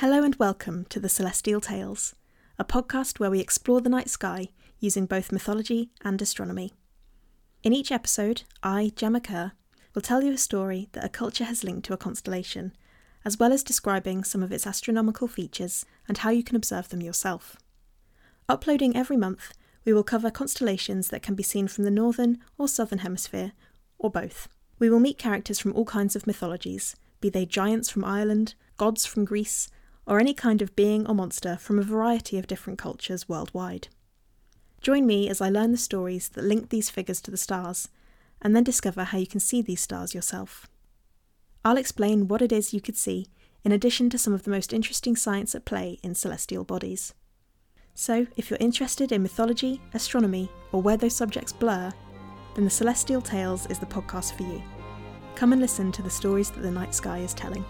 Hello and welcome to the Celestial Tales, a podcast where we explore the night sky using both mythology and astronomy. In each episode, I, Gemma Kerr, will tell you a story that a culture has linked to a constellation, as well as describing some of its astronomical features and how you can observe them yourself. Uploading every month, we will cover constellations that can be seen from the northern or southern hemisphere, or both. We will meet characters from all kinds of mythologies, be they giants from Ireland, gods from Greece, or any kind of being or monster from a variety of different cultures worldwide. Join me as I learn the stories that link these figures to the stars, and then discover how you can see these stars yourself. I'll explain what it is you could see, in addition to some of the most interesting science at play in celestial bodies. So, if you're interested in mythology, astronomy, or where those subjects blur, then The Celestial Tales is the podcast for you. Come and listen to the stories that the night sky is telling.